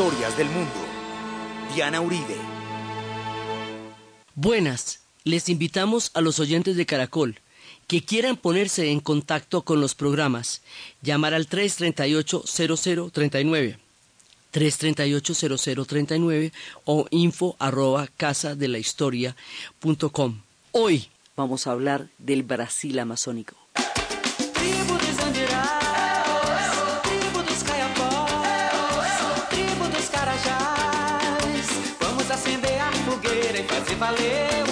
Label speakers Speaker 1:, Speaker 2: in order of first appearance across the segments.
Speaker 1: historias del mundo. Diana Uribe.
Speaker 2: Buenas, les invitamos a los oyentes de Caracol que quieran ponerse en contacto con los programas, llamar al 338-0039, 338-0039 o info arroba casa de la historia punto com. Hoy vamos a hablar del Brasil amazónico.
Speaker 3: valeu.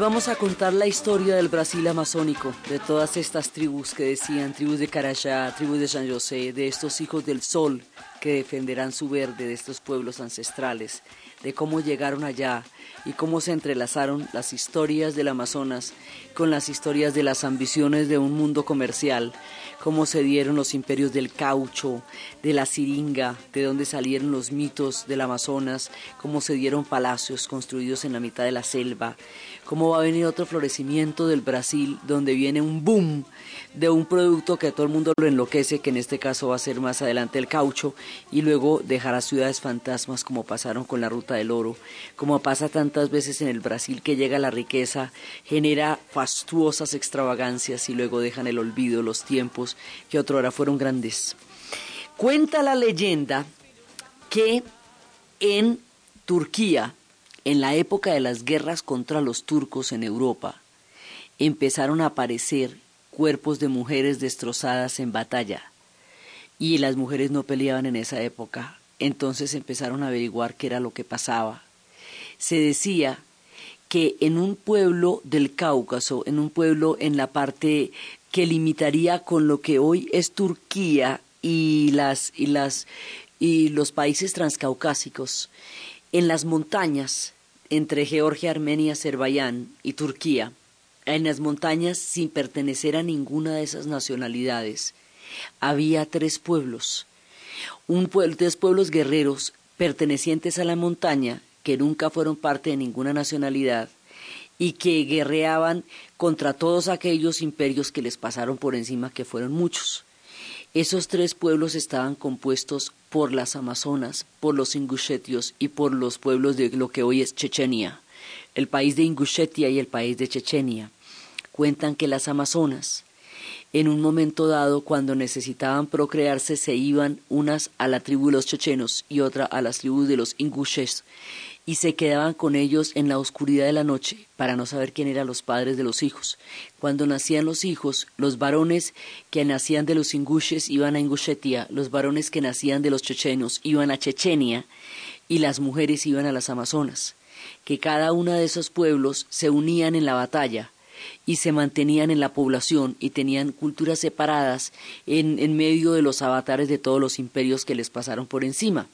Speaker 3: Vamos a
Speaker 2: contar la historia del Brasil amazónico, de todas estas tribus que decían, tribus de Carayá, tribus de San José, de estos hijos del sol que defenderán su verde, de estos pueblos ancestrales, de cómo llegaron allá y cómo se entrelazaron las historias del Amazonas con las historias de las ambiciones de un mundo comercial, cómo se dieron los imperios del caucho, de la siringa, de dónde salieron los mitos del Amazonas, cómo se dieron palacios construidos en la mitad de la selva, cómo va a venir otro florecimiento del Brasil, donde viene un boom de un producto que a todo el mundo lo enloquece, que en este caso va a ser más adelante el caucho, y luego dejará ciudades fantasmas como pasaron con la ruta del oro, como pasa tantas veces en el Brasil que llega la riqueza, genera fastuosas extravagancias y luego dejan el olvido los tiempos que otrora fueron grandes. Cuenta la leyenda que en Turquía, en la época de las guerras contra los turcos en Europa, empezaron a aparecer cuerpos de mujeres destrozadas en batalla. Y las mujeres no peleaban en esa época. Entonces empezaron a averiguar qué era lo que pasaba. Se decía que en un pueblo del Cáucaso, en un pueblo en la parte que limitaría con lo que hoy es Turquía y las y las y los países transcaucásicos, en las montañas entre Georgia, Armenia, Azerbaiyán y Turquía, en las montañas sin pertenecer a ninguna de esas nacionalidades, había tres pueblos, un pueblo, tres pueblos guerreros pertenecientes a la montaña que nunca fueron parte de ninguna nacionalidad y que guerreaban contra todos aquellos imperios que les pasaron por encima, que fueron muchos. Esos tres pueblos estaban compuestos por las Amazonas, por los Ingushetios y por los pueblos de lo que hoy es Chechenia, el país de Ingushetia y el país de Chechenia. Cuentan que las Amazonas, en un momento dado, cuando necesitaban procrearse, se iban unas a la tribu de los chechenos y otra a las tribus de los ingushes y se quedaban con ellos en la oscuridad de la noche para no saber quién eran los padres de los hijos. Cuando nacían los hijos, los varones que nacían de los ingushes iban a Ingushetia, los varones que nacían de los chechenos iban a Chechenia y las mujeres iban a las Amazonas, que cada uno de esos pueblos se unían en la batalla y se mantenían en la población y tenían culturas separadas en, en medio de los avatares de todos los imperios que les pasaron por encima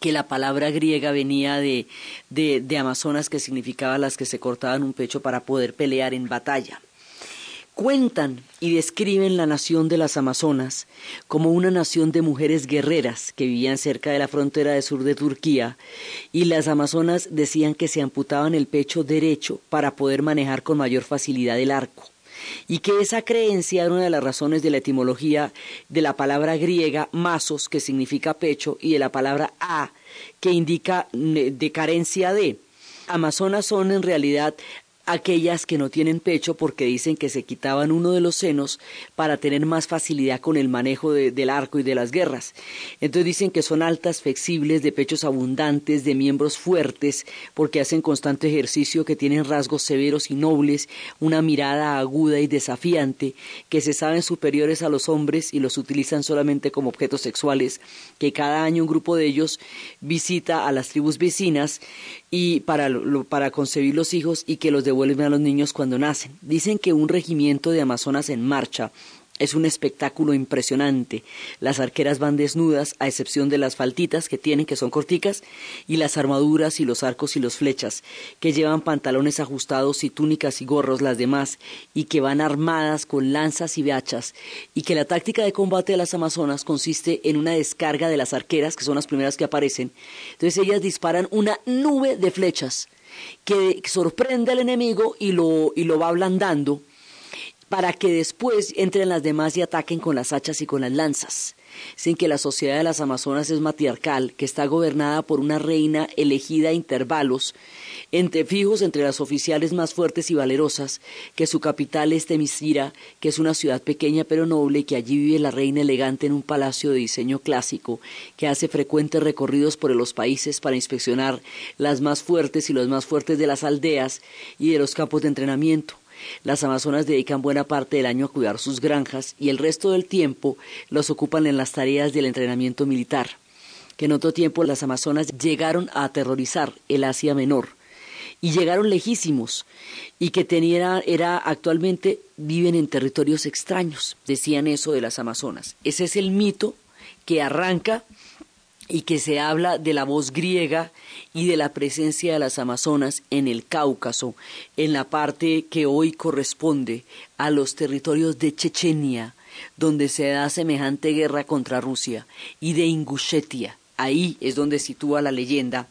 Speaker 2: que la palabra griega venía de, de, de, Amazonas, que significaba las que se cortaban un pecho para poder pelear en batalla. Cuentan y describen la nación de las Amazonas como una nación de mujeres guerreras que vivían cerca de la frontera del sur de Turquía y las Amazonas decían que se amputaban el pecho derecho para poder manejar con mayor facilidad el arco y que esa creencia era una de las razones de la etimología de la palabra griega masos, que significa pecho, y de la palabra a, que indica de carencia de. Amazonas son en realidad aquellas que no tienen pecho porque dicen que se quitaban uno de los senos para tener más facilidad con el manejo del arco y de las guerras. Entonces dicen que son altas, flexibles, de pechos abundantes, de miembros fuertes, porque hacen constante ejercicio, que tienen rasgos severos y nobles, una mirada aguda y desafiante, que se saben superiores a los hombres y los utilizan solamente como objetos sexuales, que cada año un grupo de ellos visita a las tribus vecinas y para, para concebir los hijos y que los devuelven a los niños cuando nacen. Dicen que un regimiento de amazonas en marcha es un espectáculo impresionante. Las arqueras van desnudas, a excepción de las faltitas que tienen, que son corticas, y las armaduras y los arcos y los flechas, que llevan pantalones ajustados y túnicas y gorros las demás, y que van armadas con lanzas y hachas, y que la táctica de combate de las amazonas consiste en una descarga de las arqueras, que son las primeras que aparecen. Entonces ellas disparan una nube de flechas que sorprende al enemigo y lo, y lo va ablandando para que después entren las demás y ataquen con las hachas y con las lanzas. Sin que la sociedad de las Amazonas es matriarcal, que está gobernada por una reina elegida a intervalos, entre fijos entre las oficiales más fuertes y valerosas, que su capital es Temisira, que es una ciudad pequeña pero noble, que allí vive la reina elegante en un palacio de diseño clásico, que hace frecuentes recorridos por los países para inspeccionar las más fuertes y los más fuertes de las aldeas y de los campos de entrenamiento las amazonas dedican buena parte del año a cuidar sus granjas y el resto del tiempo los ocupan en las tareas del entrenamiento militar, que en otro tiempo las amazonas llegaron a aterrorizar el Asia Menor y llegaron lejísimos y que tenían, era actualmente viven en territorios extraños, decían eso de las amazonas. Ese es el mito que arranca y que se habla de la voz griega y de la presencia de las amazonas en el Cáucaso, en la parte que hoy corresponde a los territorios de Chechenia, donde se da semejante guerra contra Rusia, y de Ingushetia. Ahí es donde sitúa la leyenda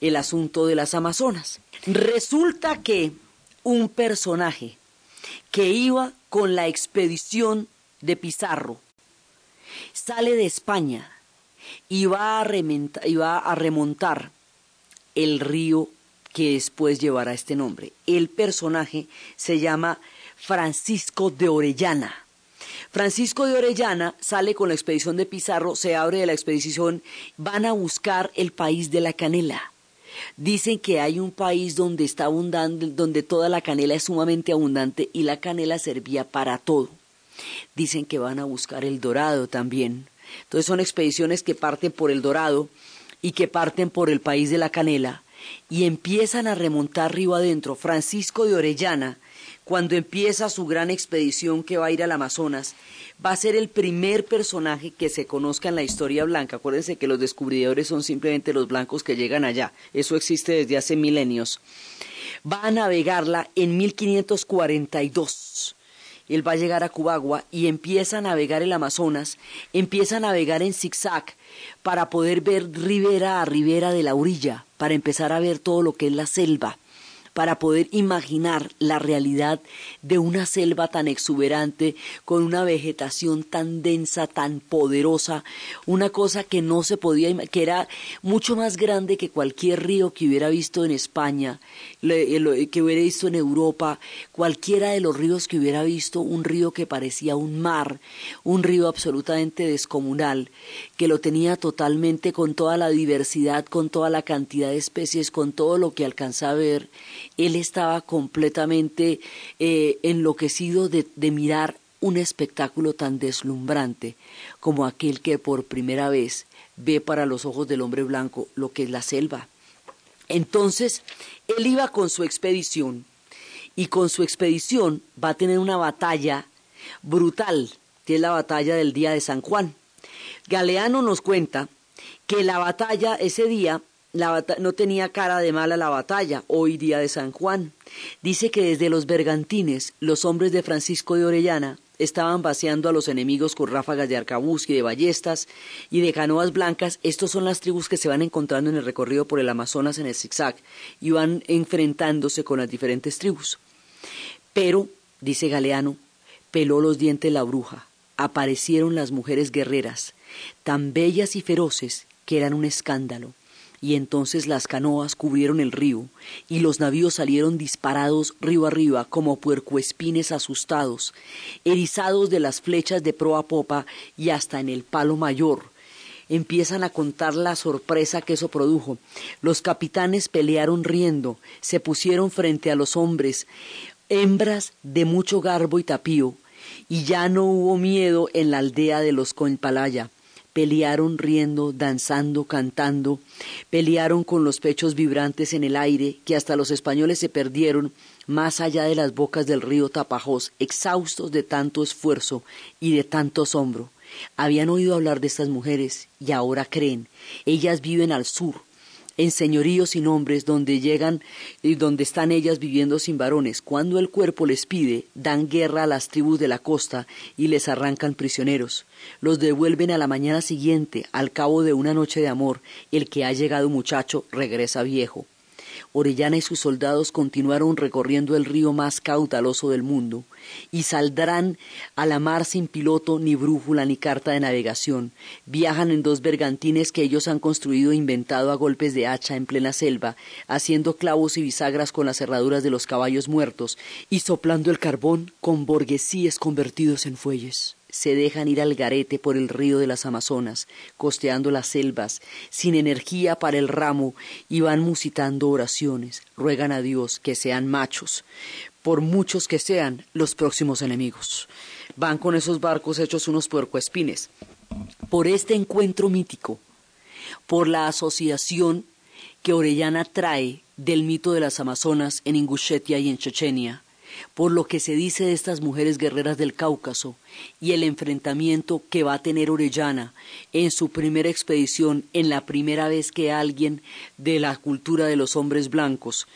Speaker 2: el asunto de las amazonas. Resulta que un personaje que iba con la expedición de Pizarro sale de España y va a, remontar el río que después llevará este nombre. El personaje se llama Francisco de Orellana. Francisco de Orellana sale con la expedición de Pizarro, se abre de la expedición, van a buscar el país de la canela. Dicen que hay un país donde está abundante, donde toda la canela es sumamente abundante y la canela servía para todo. Dicen que van a buscar el dorado también. Entonces son expediciones que parten por el Dorado y que parten por el país de la Canela y empiezan a remontar río adentro. Francisco de Orellana, cuando empieza su gran expedición que va a ir al Amazonas, va a ser el primer personaje que se conozca en la historia blanca. Acuérdense que los descubridores son simplemente los blancos que llegan allá. Eso existe desde hace milenios. Va a navegarla en 1542 él va a llegar a Cubagua y empieza a navegar el Amazonas, empieza a navegar en zigzag para poder ver ribera a ribera de la orilla, para empezar a ver todo lo que es la selva para poder imaginar la realidad de una selva tan exuberante, con una vegetación tan densa, tan poderosa, una cosa que no se podía, que era mucho más grande que cualquier río que hubiera visto en España, que hubiera visto en Europa, cualquiera de los ríos que hubiera visto, un río que parecía un mar, un río absolutamente descomunal, que lo tenía totalmente con toda la diversidad, con toda la cantidad de especies, con todo lo que alcanzaba a ver él estaba completamente eh, enloquecido de mirar un espectáculo tan deslumbrante como aquel que por primera vez ve para los ojos del hombre blanco lo que es la selva. Entonces, él iba con su expedición y con su expedición va a tener una batalla brutal, que es la batalla del día de San Juan. Galeano nos cuenta que la batalla ese día no tenía cara de mala la batalla, hoy día de San Juan. Dice que desde los bergantines los hombres de Francisco de Orellana estaban vaciando a los enemigos con ráfagas de arcabuz y de ballestas y de canoas blancas. Estos son las tribus que se van encontrando en el recorrido por el Amazonas en el zigzag y van enfrentándose con las diferentes tribus. Pero, dice Galeano, peló los dientes la bruja. Aparecieron las mujeres guerreras, tan bellas y feroces que eran un escándalo y entonces las canoas cubrieron el río, y los navíos salieron disparados río arriba como puercoespines asustados, erizados de las flechas de proa a popa y hasta en el palo mayor. Empiezan a contar la sorpresa que eso produjo. Los capitanes pelearon riendo, se pusieron frente a los hombres, hembras de mucho garbo y tapío, y ya no hubo miedo en la aldea de los Coñpalaya pelearon riendo, danzando, cantando, pelearon con los pechos vibrantes en el aire, que hasta los españoles se perdieron más allá de las bocas del río Tapajós, exhaustos de tanto esfuerzo y de tanto asombro. Habían oído hablar de estas mujeres y ahora creen. Ellas viven al sur, en señoríos sin hombres donde llegan y donde están ellas viviendo sin varones. Cuando el cuerpo les pide, dan guerra a las tribus de la costa y les arrancan prisioneros. Los devuelven a la mañana siguiente, al cabo de una noche de amor. El que ha llegado muchacho regresa viejo. Orellana y sus soldados continuaron recorriendo el río más caudaloso del mundo y saldrán a la mar sin piloto, ni brújula, ni carta de navegación. Viajan en dos bergantines que ellos han construido e inventado a golpes de hacha en plena selva, haciendo clavos y bisagras con las cerraduras de los caballos muertos y soplando el carbón con borguesíes convertidos en fuelles se dejan ir al garete por el río de las Amazonas, costeando las selvas, sin energía para el ramo, y van musitando oraciones, ruegan a Dios que sean machos, por muchos que sean los próximos enemigos. Van con esos barcos hechos unos puercoespines. Por este encuentro mítico, por la asociación que Orellana trae del mito de las Amazonas en Ingushetia y en Chechenia, por lo que se dice de estas mujeres guerreras del Cáucaso y el enfrentamiento que va a tener Orellana en su primera expedición, en la primera vez que alguien de la cultura de los hombres blancos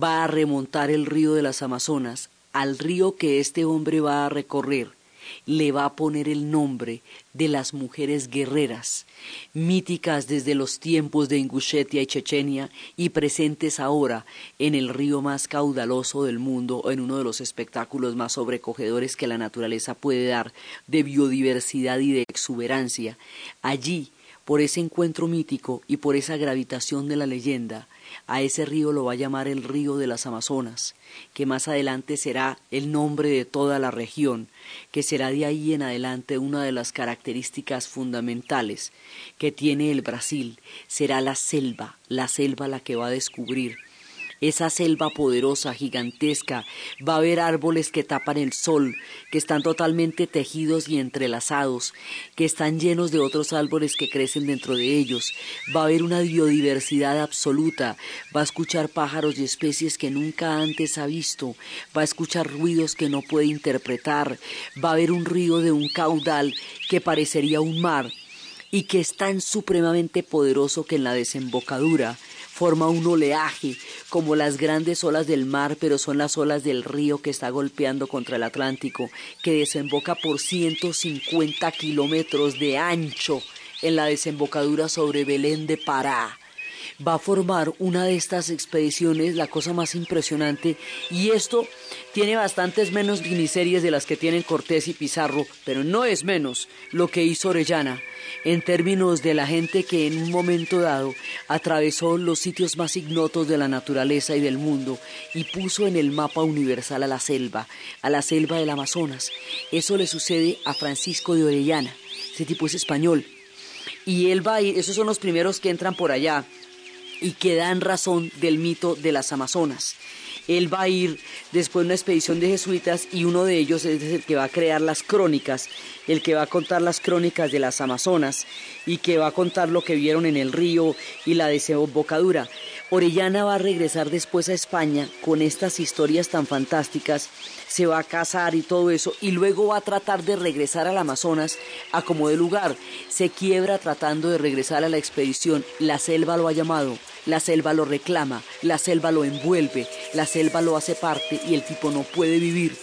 Speaker 2: va a remontar el río de las Amazonas al río que este hombre va a recorrer le va a poner el nombre de las mujeres guerreras, míticas desde los tiempos de Ingushetia y Chechenia y presentes ahora en el río más caudaloso del mundo, en uno de los espectáculos más sobrecogedores que la naturaleza puede dar de biodiversidad y de exuberancia. Allí, por ese encuentro mítico y por esa gravitación de la leyenda, a ese río lo va a llamar el río de las Amazonas, que más adelante será el nombre de toda la región, que será de ahí en adelante una de las características fundamentales que tiene el Brasil, será la selva, la selva la que va a descubrir esa selva poderosa, gigantesca, va a haber árboles que tapan el sol, que están totalmente tejidos y entrelazados, que están llenos de otros árboles que crecen dentro de ellos, va a haber una biodiversidad absoluta, va a escuchar pájaros y especies que nunca antes ha visto, va a escuchar ruidos que no puede interpretar, va a haber un río de un caudal que parecería un mar, y que es tan supremamente poderoso que en la desembocadura forma un oleaje como las grandes olas del mar, pero son las olas del río que está golpeando contra el Atlántico, que desemboca por 150 kilómetros de ancho en la desembocadura sobre Belén de Pará va a formar una de estas expediciones, la cosa más impresionante, y esto tiene bastantes menos miniseries de las que tienen Cortés y Pizarro, pero no es menos lo que hizo Orellana en términos de la gente que en un momento dado atravesó los sitios más ignotos de la naturaleza y del mundo y puso en el mapa universal a la selva, a la selva del Amazonas. Eso le sucede a Francisco de Orellana, ese tipo es español. Y él va a esos son los primeros que entran por allá y que dan razón del mito de las Amazonas. Él va a ir después de una expedición de jesuitas y uno de ellos es el que va a crear las crónicas, el que va a contar las crónicas de las Amazonas y que va a contar lo que vieron en el río y la desembocadura. Orellana va a regresar después a España con estas historias tan fantásticas, se va a casar y todo eso, y luego va a tratar de regresar al Amazonas a como de lugar. Se quiebra tratando de regresar a la expedición, la selva lo ha llamado, la selva lo reclama, la selva lo envuelve, la selva lo hace parte y el tipo no puede vivir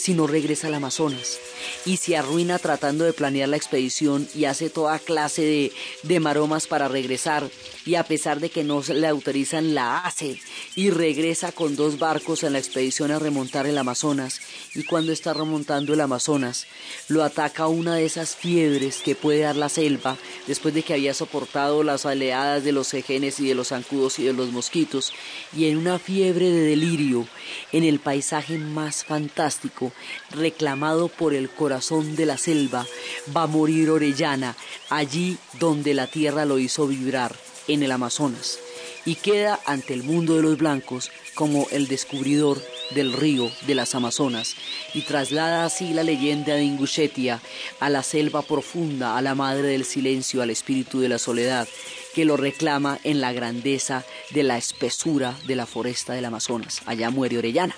Speaker 2: si no regresa al Amazonas. Y se arruina tratando de planear la expedición y hace toda clase de, de maromas para regresar y a pesar de que no le autorizan la hace y regresa con dos barcos en la expedición a remontar el Amazonas. Y cuando está remontando el Amazonas lo ataca una de esas fiebres que puede dar la selva después de que había soportado las oleadas de los ejenes y de los zancudos y de los mosquitos. Y en una fiebre de delirio en el paisaje más fantástico reclamado por el corazón de la selva va a morir Orellana allí donde la tierra lo hizo vibrar en el Amazonas y queda ante el mundo de los blancos como el descubridor del río de las Amazonas y traslada así la leyenda de Ingushetia a la selva profunda, a la madre del silencio, al espíritu de la soledad, que lo reclama en la grandeza de la espesura de la foresta del Amazonas. Allá muere Orellana.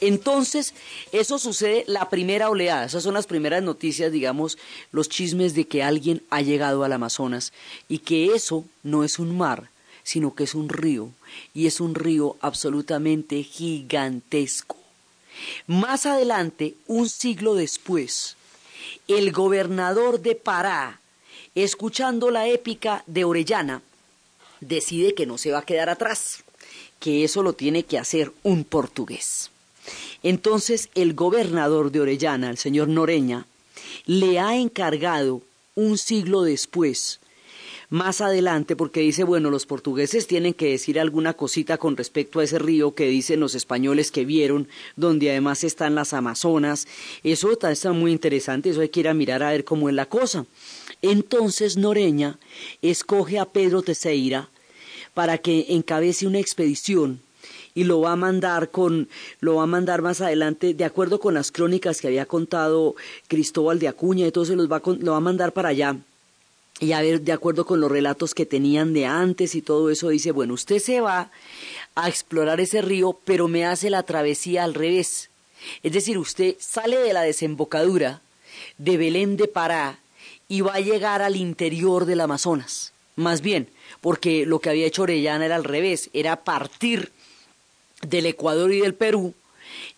Speaker 2: Entonces, eso sucede la primera oleada, esas son las primeras noticias, digamos, los chismes de que alguien ha llegado al Amazonas y que eso no es un mar, sino que es un río, y es un río absolutamente gigantesco. Más adelante, un siglo después, el gobernador de Pará, escuchando la épica de Orellana, decide que no se va a quedar atrás, que eso lo tiene que hacer un portugués. Entonces el gobernador de Orellana, el señor Noreña, le ha encargado un siglo después, más adelante, porque dice, bueno, los portugueses tienen que decir alguna cosita con respecto a ese río que dicen los españoles que vieron, donde además están las Amazonas. Eso está muy interesante, eso hay que ir a mirar a ver cómo es la cosa. Entonces Noreña escoge a Pedro Teseira para que encabece una expedición y lo va a mandar con lo va a mandar más adelante. De acuerdo con las crónicas que había contado Cristóbal de Acuña entonces los va lo va a mandar para allá. Y a ver de acuerdo con los relatos que tenían de antes y todo eso dice bueno usted se va a explorar ese río pero me hace la travesía al revés. Es decir usted sale de la desembocadura de Belén de Pará y va a llegar al interior del Amazonas. Más bien porque lo que había hecho Orellana era al revés era partir del Ecuador y del Perú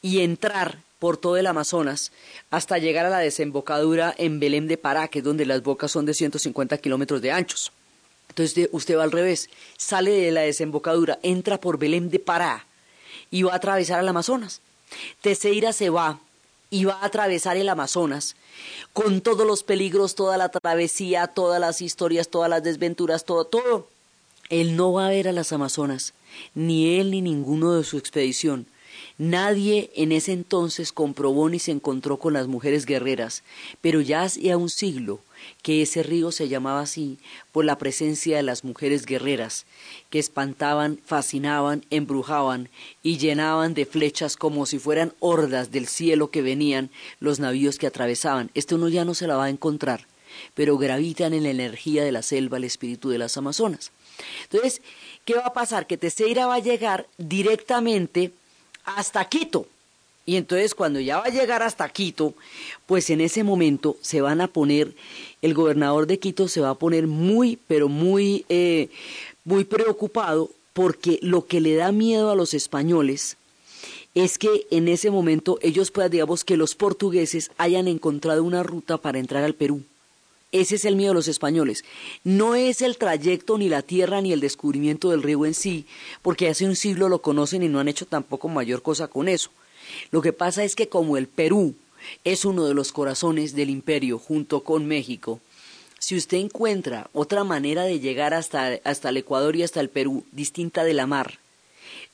Speaker 2: y entrar por todo el Amazonas hasta llegar a la desembocadura en Belém de Pará, que es donde las bocas son de 150 kilómetros de anchos. Entonces usted va al revés, sale de la desembocadura, entra por Belém de Pará y va a atravesar el Amazonas. Teseira se va y va a atravesar el Amazonas con todos los peligros, toda la travesía, todas las historias, todas las desventuras, todo, todo. Él no va a ver a las Amazonas, ni él ni ninguno de su expedición. Nadie en ese entonces comprobó ni se encontró con las mujeres guerreras, pero ya hacía un siglo que ese río se llamaba así por la presencia de las mujeres guerreras, que espantaban, fascinaban, embrujaban y llenaban de flechas como si fueran hordas del cielo que venían los navíos que atravesaban. Esto uno ya no se la va a encontrar, pero gravitan en la energía de la selva el espíritu de las Amazonas. Entonces, ¿qué va a pasar? Que Teseira va a llegar directamente hasta Quito. Y entonces cuando ya va a llegar hasta Quito, pues en ese momento se van a poner, el gobernador de Quito se va a poner muy, pero muy, eh, muy preocupado porque lo que le da miedo a los españoles es que en ese momento ellos puedan, digamos, que los portugueses hayan encontrado una ruta para entrar al Perú. Ese es el miedo de los españoles. No es el trayecto, ni la tierra, ni el descubrimiento del río en sí, porque hace un siglo lo conocen y no han hecho tampoco mayor cosa con eso. Lo que pasa es que como el Perú es uno de los corazones del imperio junto con México, si usted encuentra otra manera de llegar hasta, hasta el Ecuador y hasta el Perú distinta de la mar,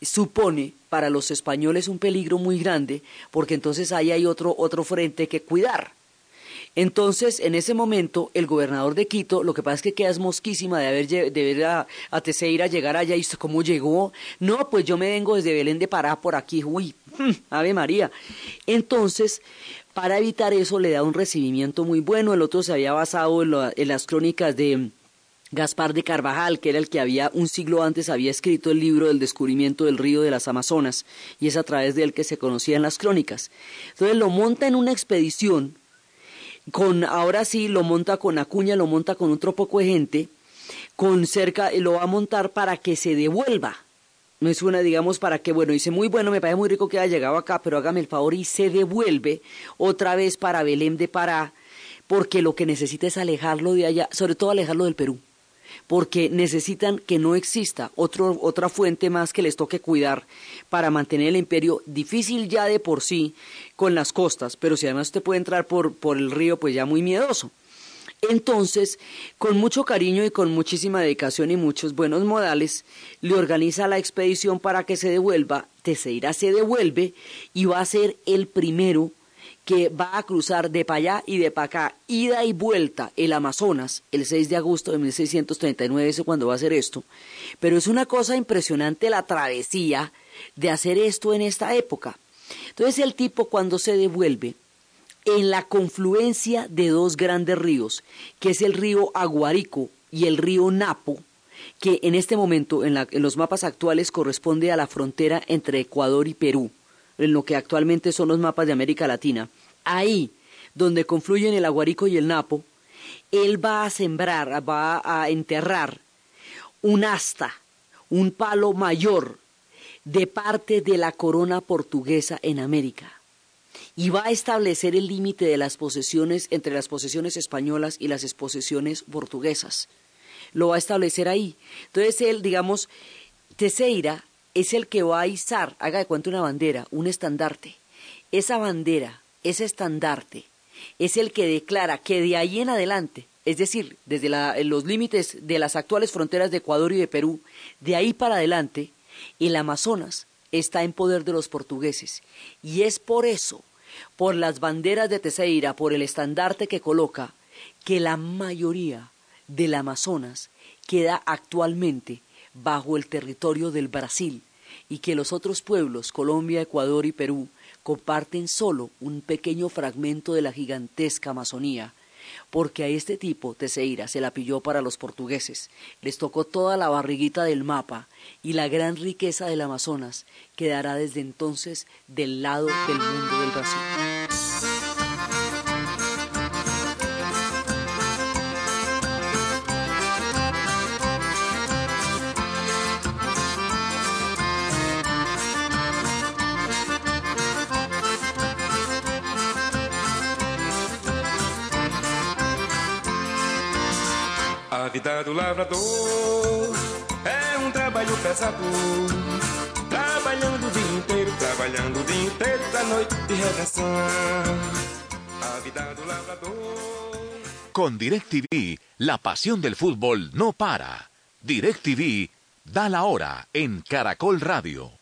Speaker 2: supone para los españoles un peligro muy grande, porque entonces ahí hay otro, otro frente que cuidar. Entonces, en ese momento, el gobernador de Quito, lo que pasa es que quedas mosquísima de haber de ver a, a llegar allá y cómo llegó. No, pues yo me vengo desde Belén de Pará por aquí, uy, Ave María. Entonces, para evitar eso, le da un recibimiento muy bueno. El otro se había basado en, en las crónicas de Gaspar de Carvajal, que era el que había un siglo antes había escrito el libro del descubrimiento del río de las Amazonas, y es a través de él que se conocían las crónicas. Entonces lo monta en una expedición con ahora sí lo monta con Acuña, lo monta con otro poco de gente, con cerca, lo va a montar para que se devuelva. Me suena, digamos, para que, bueno, dice, muy bueno, me parece muy rico que haya llegado acá, pero hágame el favor y se devuelve otra vez para Belém de Pará, porque lo que necesita es alejarlo de allá, sobre todo alejarlo del Perú, porque necesitan que no exista otro, otra fuente más que les toque cuidar para mantener el imperio, difícil ya de por sí con las costas, pero si además usted puede entrar por, por el río, pues ya muy miedoso. Entonces, con mucho cariño y con muchísima dedicación y muchos buenos modales, le organiza la expedición para que se devuelva. Teseira se devuelve y va a ser el primero que va a cruzar de para allá y de para acá, ida y vuelta, el Amazonas, el 6 de agosto de 1639, es cuando va a hacer esto. Pero es una cosa impresionante la travesía de hacer esto en esta época. Entonces el tipo cuando se devuelve, en la confluencia de dos grandes ríos, que es el río Aguarico y el río Napo, que en este momento en, los mapas actuales corresponde a la frontera entre Ecuador y Perú, en lo que actualmente son los mapas de América Latina. Ahí, donde confluyen el Aguarico y el Napo, él va a sembrar, va a enterrar un asta, un palo mayor de parte de la corona portuguesa en América y va a establecer el límite de las posesiones entre las posesiones españolas y las posesiones portuguesas. Lo va a establecer ahí. Entonces él, digamos, Teseira es el que va a izar, haga de cuenta una bandera, un estandarte. Esa bandera, ese estandarte, es el que declara que de ahí en adelante, es decir, desde los límites de las actuales fronteras de Ecuador y de Perú, de ahí para adelante, el Amazonas está en poder de los portugueses. Y es por eso por las banderas de Teseira, por el estandarte que coloca, que la mayoría del Amazonas queda actualmente bajo el territorio del Brasil y que los otros pueblos, Colombia, Ecuador y Perú, comparten solo un pequeño fragmento de la gigantesca Amazonía, porque a este tipo, Teseira, se la pilló para los portugueses, les tocó toda la barriguita del mapa y la gran riqueza del Amazonas quedará desde entonces del lado del mundo del Brasil.
Speaker 4: Vida do lavrador é um trabalho pesado. Trabalhando o dia inteiro, trabalhando o dia inteiro da noite de redenção. A vida do lavrador.
Speaker 5: Con DirecTV, la pasión del fútbol no para. DirecTV da la hora en Caracol Radio.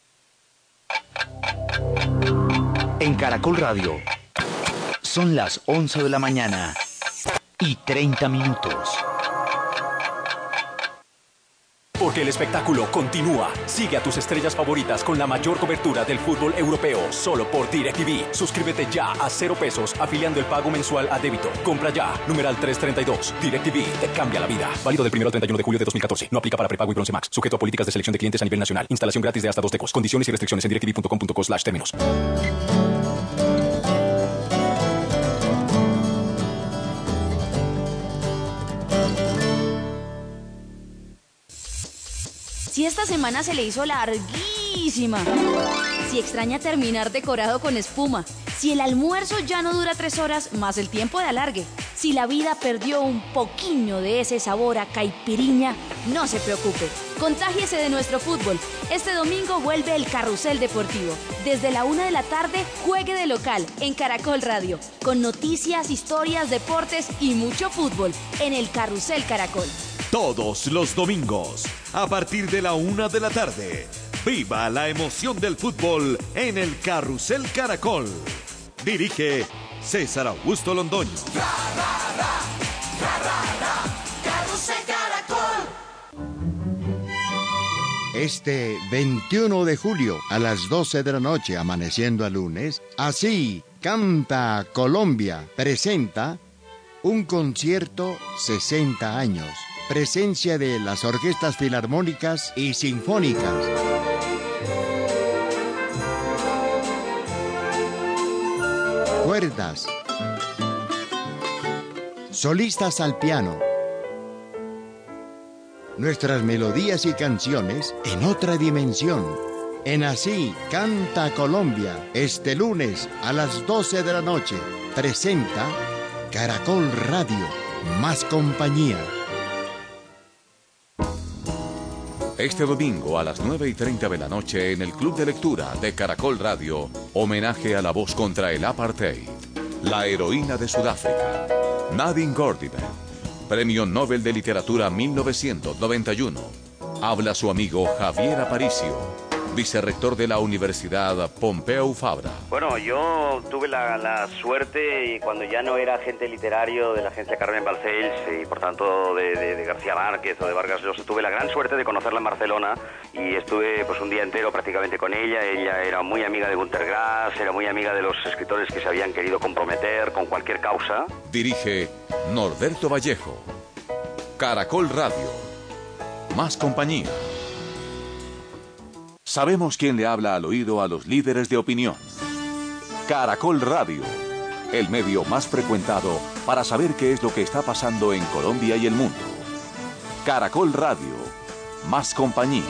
Speaker 1: En Caracol Radio son las 11 de la mañana y 30 minutos.
Speaker 6: Porque el espectáculo continúa. Sigue a tus estrellas favoritas con la mayor cobertura del fútbol europeo, solo por DirecTV. Suscríbete ya a cero pesos, afiliando el pago mensual a débito. Compra ya, numeral 332. DirecTV te cambia la vida. Válido del 1 al 31 de julio de 2014. No aplica para prepago y bronce max. Sujeto a políticas de selección de clientes a nivel nacional. Instalación gratis de hasta dos tecos. Condiciones y restricciones en directv.com.co slash términos.
Speaker 7: Si esta semana se le hizo larguísima. Si extraña terminar decorado con espuma. Si el almuerzo ya no dura tres horas más el tiempo de alargue. Si la vida perdió un poquillo de ese sabor a caipiriña, no se preocupe. Contágiese de nuestro fútbol. Este domingo vuelve el Carrusel Deportivo. Desde la una de la tarde, juegue de local en Caracol Radio. Con noticias, historias, deportes y mucho fútbol en el Carrusel Caracol.
Speaker 8: Todos los domingos, a partir de la una de la tarde. Viva la emoción del fútbol en el Carrusel Caracol. Dirige César Augusto Londoño.
Speaker 9: Este 21 de julio a las 12 de la noche, amaneciendo a lunes, así canta Colombia, presenta un concierto 60 años presencia de las orquestas filarmónicas y sinfónicas. Cuerdas. Solistas al piano. nuestras melodías y canciones en otra dimensión. En Así Canta Colombia, este lunes a las 12 de la noche, presenta Caracol Radio, más compañía.
Speaker 5: Este domingo a las 9 y 30 de la noche en el Club de Lectura de Caracol Radio, homenaje a la voz contra el apartheid, la heroína de Sudáfrica, Nadine Gordimer, Premio Nobel de Literatura 1991. Habla su amigo Javier Aparicio vicerrector de la Universidad Pompeu Fabra.
Speaker 10: Bueno, yo tuve la, suerte, y cuando ya no era agente literario de la agencia Carmen Balcells y por tanto de, García Márquez o de Vargas Llosa, tuve la gran suerte de conocerla en Barcelona y estuve pues un día entero prácticamente con ella. Ella era muy amiga de Gunter Grass, era muy amiga de los escritores que se habían querido comprometer con cualquier causa.
Speaker 5: Dirige Norberto Vallejo. Caracol Radio. Más compañía. Sabemos quién le habla al oído a los líderes de opinión. Caracol Radio, el medio más frecuentado para saber qué es lo que está pasando en Colombia y el mundo. Caracol Radio, más compañía.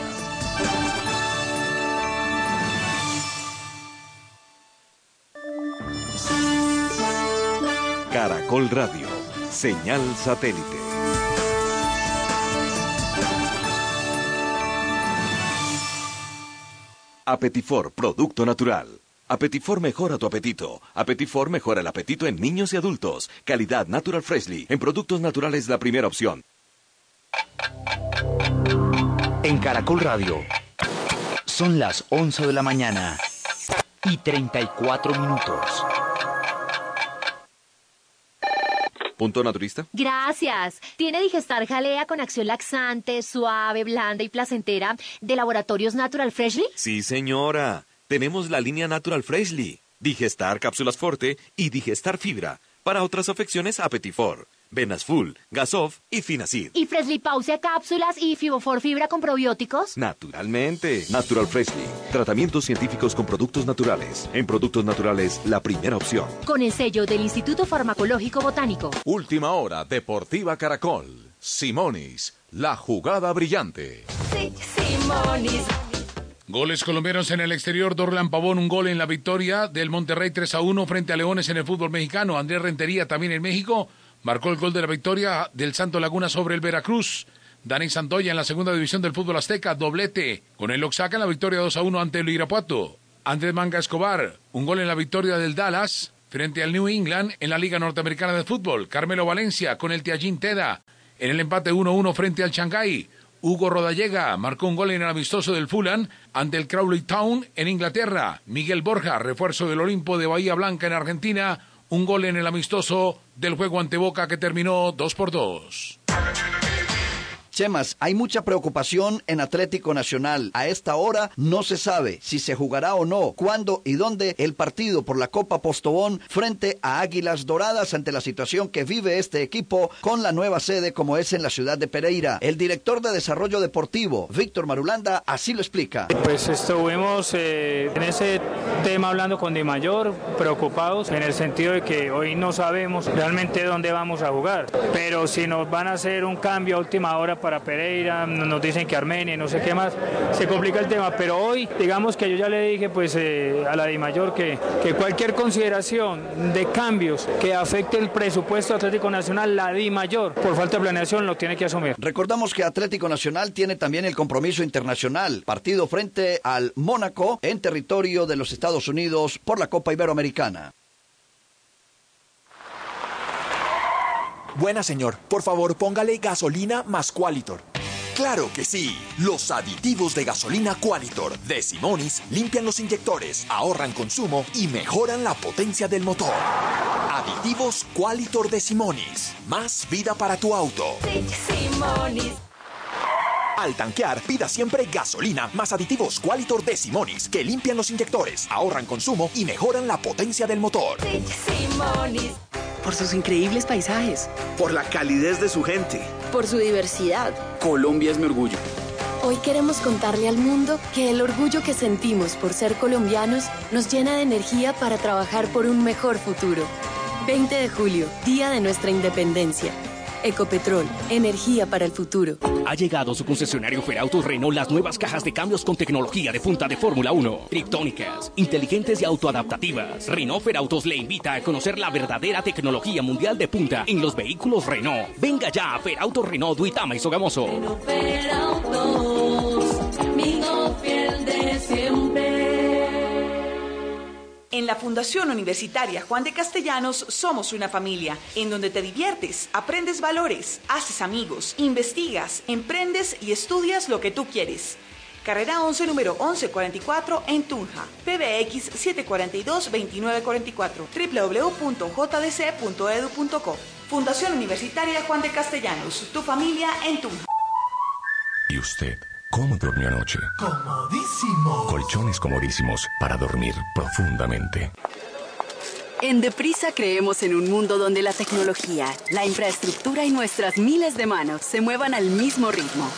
Speaker 8: Caracol Radio, señal satélite. Apetifor, producto natural. Apetifor mejora tu apetito. Apetifor mejora el apetito en niños y adultos. Calidad Natural Freshly. En productos naturales la primera opción.
Speaker 1: En Caracol Radio. Son las 11 de la mañana y 34 minutos.
Speaker 8: ¿Punto naturista?
Speaker 11: Gracias. ¿Tiene Digestar Jalea con acción laxante, suave, blanda y placentera de Laboratorios Natural Freshly?
Speaker 8: Sí, señora. Tenemos la línea Natural Freshly. Digestar Cápsulas Forte y Digestar Fibra. Para otras afecciones, Apetifor. Venas Full, Gasof y Finacid.
Speaker 11: ¿Y Freshly Pause cápsulas y Fibofor fibra con probióticos?
Speaker 8: Naturalmente. Natural Freshly. Tratamientos científicos con productos naturales. En productos naturales, la primera opción.
Speaker 11: Con el sello del Instituto Farmacológico Botánico.
Speaker 5: Última hora, Deportiva Caracol. Simonis, la jugada brillante.
Speaker 11: Sí, Simonis.
Speaker 12: Goles colombianos en el exterior. Dorlan Pavón, un gol en la victoria del Monterrey 3 a 1 frente a Leones en el fútbol mexicano. Andrés Rentería también en México marcó el gol de la victoria del Santo Laguna sobre el Veracruz. Dani Santoya en la segunda división del fútbol azteca, doblete. Con el Oaxaca en la victoria 2 a 1 ante el Irapuato. Andrés Manga Escobar, un gol en la victoria del Dallas frente al New England en la Liga Norteamericana de Fútbol. Carmelo Valencia con el Tiajin Teda en el empate 1-1 frente al Shanghái. Hugo Rodallega marcó un gol en el amistoso del Fulham ante el Crowley Town en Inglaterra. Miguel Borja, refuerzo del Olimpo de Bahía Blanca en Argentina, un gol en el amistoso del juego ante Boca que terminó 2 por 2.
Speaker 13: Chemas, hay mucha preocupación en Atlético Nacional. A esta hora no se sabe si se jugará o no, cuándo y dónde el partido por la Copa Postobón frente a Águilas Doradas ante la situación que vive este equipo con la nueva sede como es en la ciudad de Pereira. El director de Desarrollo Deportivo, Víctor Marulanda, así lo explica.
Speaker 14: Pues estuvimos eh, en ese tema hablando con Di Mayor, preocupados en el sentido de que hoy no sabemos realmente dónde vamos a jugar, pero si nos van a hacer un cambio a última hora para Pereira, nos dicen que Armenia, no sé qué más, se complica el tema, pero hoy digamos que yo ya le dije pues eh, a la Di Mayor que, que cualquier consideración de cambios que afecte el presupuesto Atlético Nacional, la Di Mayor, por falta de planeación lo tiene que asumir.
Speaker 13: Recordamos que Atlético Nacional tiene también el compromiso internacional, partido frente al Mónaco en territorio de los Estados Unidos por la Copa Iberoamericana.
Speaker 15: Buena señor, por favor póngale gasolina más Qualitor. Claro que sí. Los aditivos de gasolina Qualitor de Simonis limpian los inyectores, ahorran consumo y mejoran la potencia del motor. Aditivos Qualitor de Simonis. Más vida para tu auto. Al tanquear, pida siempre gasolina más aditivos Qualitor de Simonis que limpian los inyectores, ahorran consumo y mejoran la potencia del motor.
Speaker 16: Por sus increíbles paisajes.
Speaker 17: Por la calidez de su gente.
Speaker 16: Por su diversidad.
Speaker 17: Colombia es mi orgullo.
Speaker 18: Hoy queremos contarle al mundo que el orgullo que sentimos por ser colombianos nos llena de energía para trabajar por un mejor futuro. 20 de julio, Día de nuestra Independencia. Ecopetrol, energía para el futuro.
Speaker 19: Ha llegado su concesionario Ferautos Renault las nuevas cajas de cambios con tecnología de punta de Fórmula 1, triptónicas, inteligentes y autoadaptativas. Renault Ferautos le invita a conocer la verdadera tecnología mundial de punta en los vehículos Renault. Venga ya a Ferautos Renault Duitama y Sogamoso.
Speaker 20: fiel de siempre.
Speaker 21: En la Fundación Universitaria Juan de Castellanos somos una familia en donde te diviertes, aprendes valores, haces amigos, investigas, emprendes y estudias lo que tú quieres. Carrera 11, número 1144 en Tunja. PBX 742-2944. www.jdc.edu.co. Fundación Universitaria Juan de Castellanos. Tu familia en Tunja.
Speaker 22: ¿Y usted? ¿Cómo durmió anoche?
Speaker 23: Comodísimo.
Speaker 22: Colchones comodísimos para dormir profundamente.
Speaker 24: En Deprisa creemos en un mundo donde la tecnología, la infraestructura y nuestras miles de manos se muevan al mismo ritmo.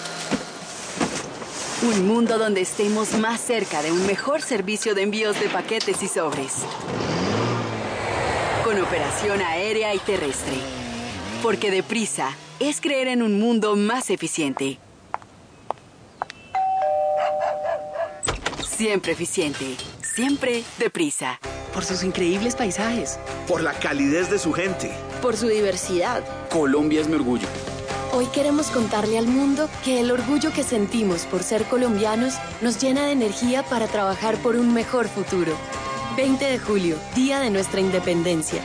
Speaker 24: Un mundo donde estemos más cerca de un mejor servicio de envíos de paquetes y sobres. Con operación aérea y terrestre. Porque Deprisa es creer en un mundo más eficiente. Siempre eficiente, siempre deprisa.
Speaker 16: Por sus increíbles paisajes.
Speaker 17: Por la calidez de su gente.
Speaker 16: Por su diversidad.
Speaker 17: Colombia es mi orgullo.
Speaker 18: Hoy queremos contarle al mundo que el orgullo que sentimos por ser colombianos nos llena de energía para trabajar por un mejor futuro. 20 de julio, Día de nuestra Independencia.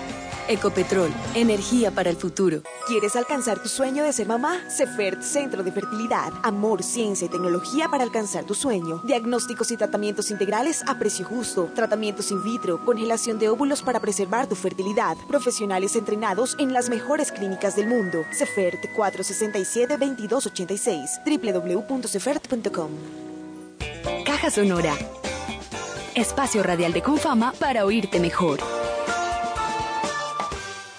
Speaker 18: Ecopetrol, energía para el futuro.
Speaker 25: ¿Quieres alcanzar tu sueño de ser mamá? Cefert Centro de Fertilidad. Amor, ciencia y tecnología para alcanzar tu sueño. Diagnósticos y tratamientos integrales a precio justo. Tratamientos in vitro, congelación de óvulos para preservar tu fertilidad. Profesionales entrenados en las mejores clínicas del mundo. Cefert 467-2286. www.cefert.com.
Speaker 24: Caja Sonora. Espacio radial de Confama para oírte mejor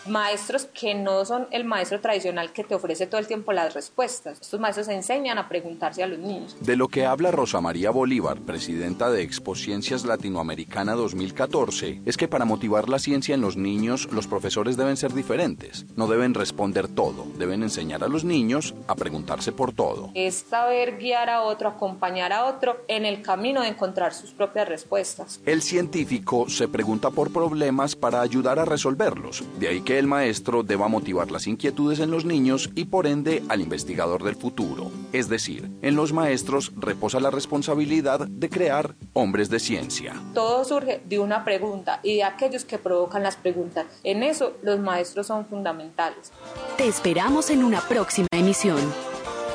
Speaker 26: maestros que no son el maestro tradicional que te ofrece todo el tiempo las respuestas. Estos maestros enseñan a preguntarse a los niños.
Speaker 27: De lo que habla Rosa María Bolívar, presidenta de Expo Ciencias Latinoamericana 2014, es que para motivar la ciencia en los niños, los profesores deben ser diferentes. No deben responder todo, deben enseñar a los niños a preguntarse por todo.
Speaker 26: Es saber guiar a otro, acompañar a otro en el camino de encontrar sus propias respuestas.
Speaker 27: El científico se pregunta por problemas para ayudar a resolverlos. De ahí que el maestro deba motivar las inquietudes en los niños y por ende al investigador del futuro. Es decir, en los maestros reposa la responsabilidad de crear hombres de ciencia.
Speaker 26: Todo surge de una pregunta y de aquellos que provocan las preguntas. En eso los maestros son fundamentales.
Speaker 24: Te esperamos en una próxima emisión.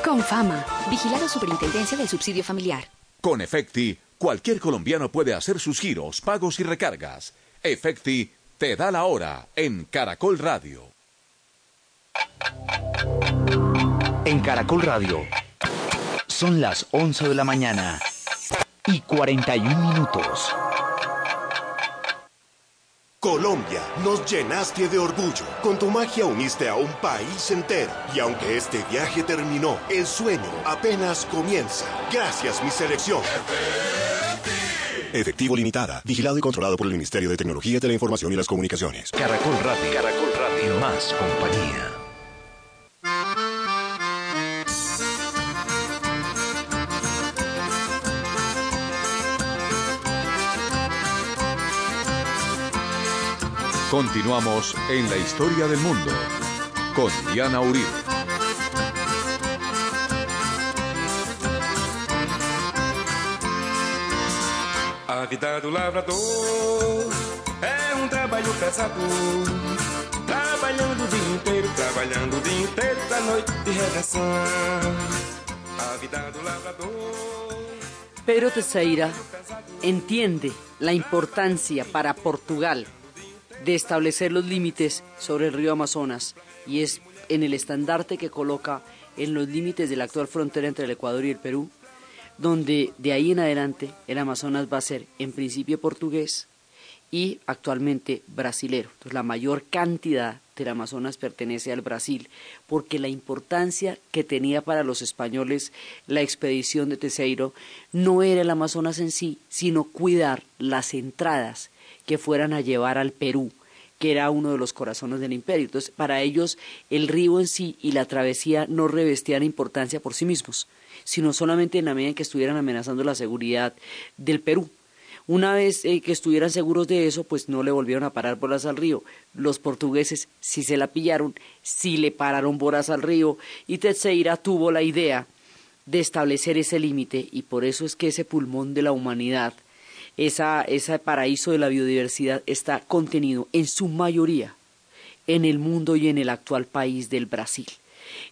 Speaker 24: Con fama.
Speaker 7: Vigilado Superintendencia del Subsidio Familiar.
Speaker 5: Con Efecti, cualquier colombiano puede hacer sus giros, pagos y recargas. Efecti te da la hora en Caracol Radio.
Speaker 1: En Caracol Radio son las 11 de la mañana y 41 minutos.
Speaker 8: Colombia, nos llenaste de orgullo. Con tu magia uniste a un país entero. Y aunque este viaje terminó, el sueño apenas comienza. Gracias, mi selección. Efectivo Limitada. Vigilado y controlado por el Ministerio de Tecnología de la Información y las Comunicaciones.
Speaker 1: Caracol Radio. Caracol Radio. Más compañía.
Speaker 5: Continuamos en la historia del mundo con Diana Uribe.
Speaker 4: A vida do lavrador é um trabalho pesado. Inteiro, inteiro, de
Speaker 2: entiende la importancia para Portugal de establecer los límites sobre el río Amazonas y es en el estandarte que coloca en los límites de la actual frontera entre el Ecuador y el Perú donde de ahí en adelante el Amazonas va a ser en principio portugués y actualmente brasilero. Entonces la mayor cantidad del Amazonas pertenece al Brasil, porque la importancia que tenía para los españoles la expedición de Teseiro no era el Amazonas en sí, sino cuidar las entradas que fueran a llevar al Perú, que era uno de los corazones del imperio. Entonces, para ellos el río en sí y la travesía no revestían importancia por sí mismos, sino solamente en la medida en que estuvieran amenazando la seguridad del Perú. Una vez eh, que estuvieran seguros de eso, pues no le volvieron a parar bolas al río. Los portugueses sí se la pillaron, sí le pararon bolas al río y Tetseira tuvo la idea de establecer ese límite y por eso es que ese pulmón de la humanidad, esa, ese paraíso de la biodiversidad está contenido en su mayoría en el mundo y en el actual país del Brasil.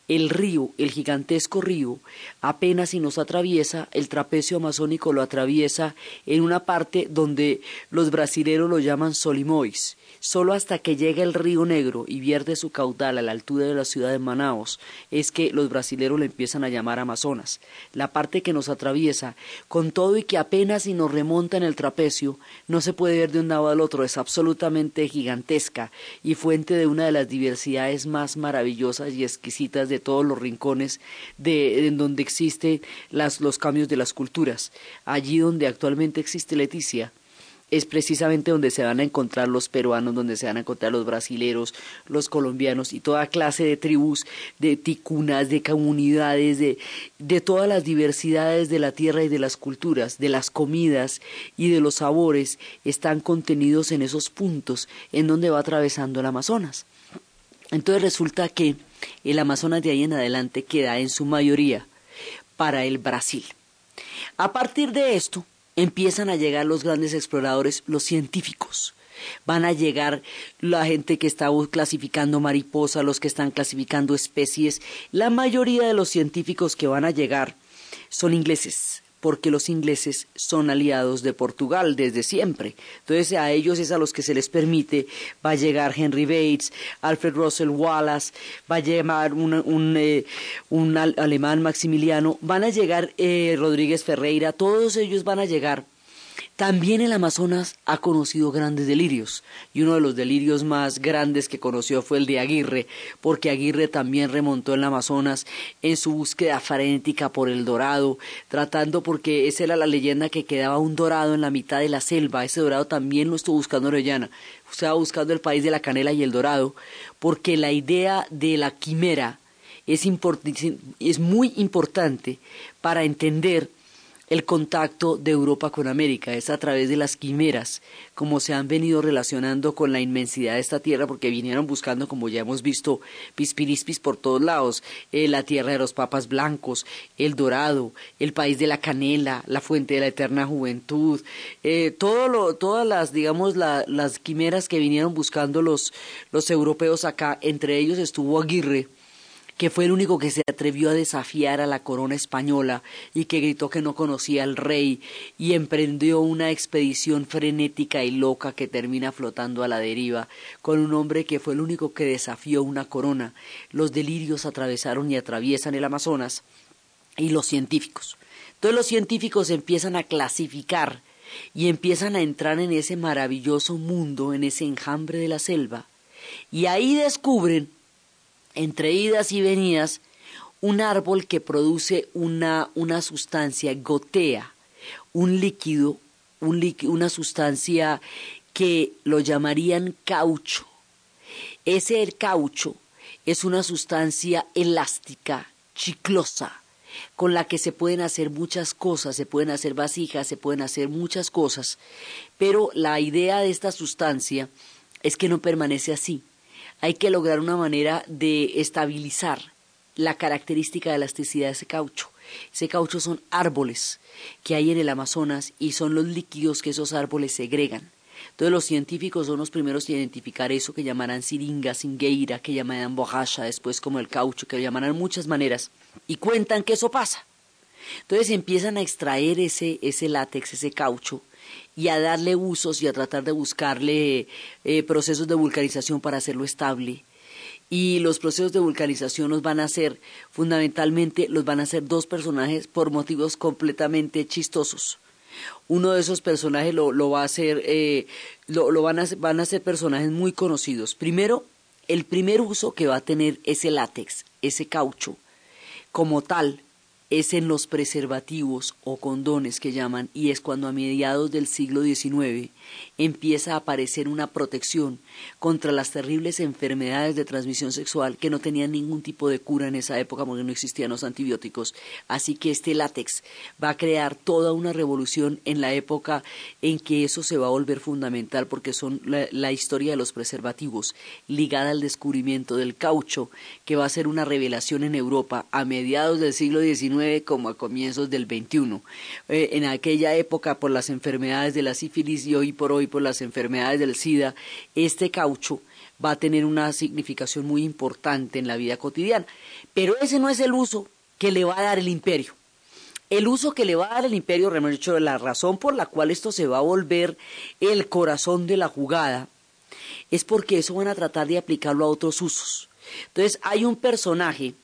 Speaker 2: El río, el gigantesco río, apenas si nos atraviesa, el trapecio amazónico lo atraviesa en una parte donde los brasileros lo llaman Solimois, Solo hasta que llega el río Negro y vierte su caudal a la altura de la ciudad de Manaos es que los brasileros le empiezan a llamar Amazonas. La parte que nos atraviesa, con todo y que apenas si nos remonta en el trapecio, no se puede ver de un lado al otro, es absolutamente gigantesca y fuente de una de las diversidades más maravillosas y exquisitas de todos los rincones de, en donde existen los cambios de las culturas. Allí donde actualmente existe Leticia, es precisamente donde se van a encontrar los peruanos, donde se van a encontrar los brasileros, los colombianos y toda clase de tribus, de ticunas, de comunidades, de, de todas las diversidades de la tierra y de las culturas, de las comidas y de los sabores, están contenidos en esos puntos en donde va atravesando el Amazonas. Entonces resulta que el Amazonas de ahí en adelante queda en su mayoría para el Brasil. A partir de esto, empiezan a llegar los grandes exploradores, los científicos. Van a llegar la gente que está clasificando mariposas, los que están clasificando especies. La mayoría de los científicos que van a llegar son ingleses porque los ingleses son aliados de Portugal desde siempre. Entonces a ellos es a los que se les permite, va a llegar Henry Bates, Alfred Russell Wallace, va a llegar un, eh, alemán Maximiliano, van a llegar eh, Rodríguez Ferreira, todos ellos van a llegar también el Amazonas ha conocido grandes delirios, y uno de los delirios más grandes que conoció fue el de Aguirre, porque Aguirre también remontó el Amazonas en su búsqueda frenética por el dorado, tratando porque esa era la leyenda que quedaba un dorado en la mitad de la selva, ese dorado también lo estuvo buscando Orellana, estaba buscando el país de la canela y el dorado, porque la idea de la quimera es, es muy importante para entender el contacto de Europa con América, es a través de las quimeras, como se han venido relacionando con la inmensidad de esta tierra, porque vinieron buscando, como ya hemos visto, pispirispis por todos lados, eh, la tierra de los papas blancos, el dorado, el país de la canela, la fuente de la eterna juventud, eh, todo lo, todas las, digamos, las quimeras que vinieron buscando los, los europeos acá, entre ellos estuvo Aguirre, que fue el único que se atrevió a desafiar a la corona española y que gritó que no conocía al rey y emprendió una expedición frenética y loca que termina flotando a la deriva con un hombre que fue el único que desafió una corona. Los delirios atravesaron y atraviesan el Amazonas y los científicos. Entonces los científicos empiezan a clasificar y empiezan a entrar en ese maravilloso mundo, en ese enjambre de la selva, y ahí descubren entre idas y venidas, un árbol que produce una, una sustancia, gotea, un líquido, un una sustancia que lo llamarían caucho. Ese caucho es una sustancia elástica, chiclosa, con la que se pueden hacer muchas cosas, se pueden hacer vasijas, se pueden hacer muchas cosas, pero la idea de esta sustancia es que no permanece así, hay que lograr una manera de estabilizar la característica de elasticidad de ese caucho. Ese caucho son árboles que hay en el Amazonas y son los líquidos que esos árboles segregan. Entonces los científicos son los primeros en identificar eso que llamarán siringa, singueira, que llamarán bojacha, después como el caucho, que llamarán muchas maneras, y cuentan que eso pasa. Entonces empiezan a extraer ese, ese látex, ese caucho, y a darle usos y a tratar de buscarle eh, procesos de vulcanización para hacerlo estable. Y los procesos de vulcanización los van a hacer, fundamentalmente, los van a hacer dos personajes por motivos completamente chistosos. Uno de esos personajes lo, lo va a hacer, eh, lo, lo van, a, van a ser personajes muy conocidos. Primero, el primer uso que va a tener ese látex, ese caucho, como tal, es en los preservativos o condones que llaman, y es cuando a mediados del siglo XIX empieza a aparecer una protección contra las terribles enfermedades de transmisión sexual que no tenían ningún tipo de cura en esa época porque no existían los antibióticos. Así que este látex va a crear toda una revolución en la época en que eso se va a volver fundamental porque son la, historia de los preservativos ligada al descubrimiento del caucho que va a ser una revelación en Europa a mediados del siglo XIX como a comienzos del XXI. Eh, en aquella época por las enfermedades de la sífilis y hoy por hoy por las enfermedades del SIDA, este caucho va a tener una significación muy importante en la vida cotidiana. Pero ese no es el uso que le va a dar el imperio. El uso que le va a dar el imperio, dicho, la razón por la cual esto se va a volver el corazón de la jugada, es porque eso van a tratar de aplicarlo a otros usos. Entonces hay un personaje